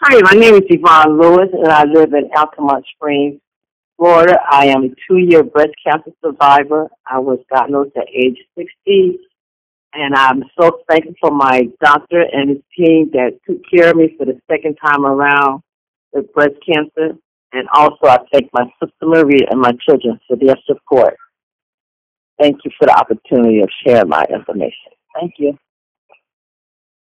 Hi, my name is Yvonne Lewis, and I live in Altamonte Springs, Florida. I am a two-year breast cancer survivor. I was diagnosed at age 60, and I'm so thankful for my doctor and his team that took care of me for the second time around with breast cancer. And also, I thank my sister Maria and my children for their support. Thank you for the opportunity of sharing my information. Thank you.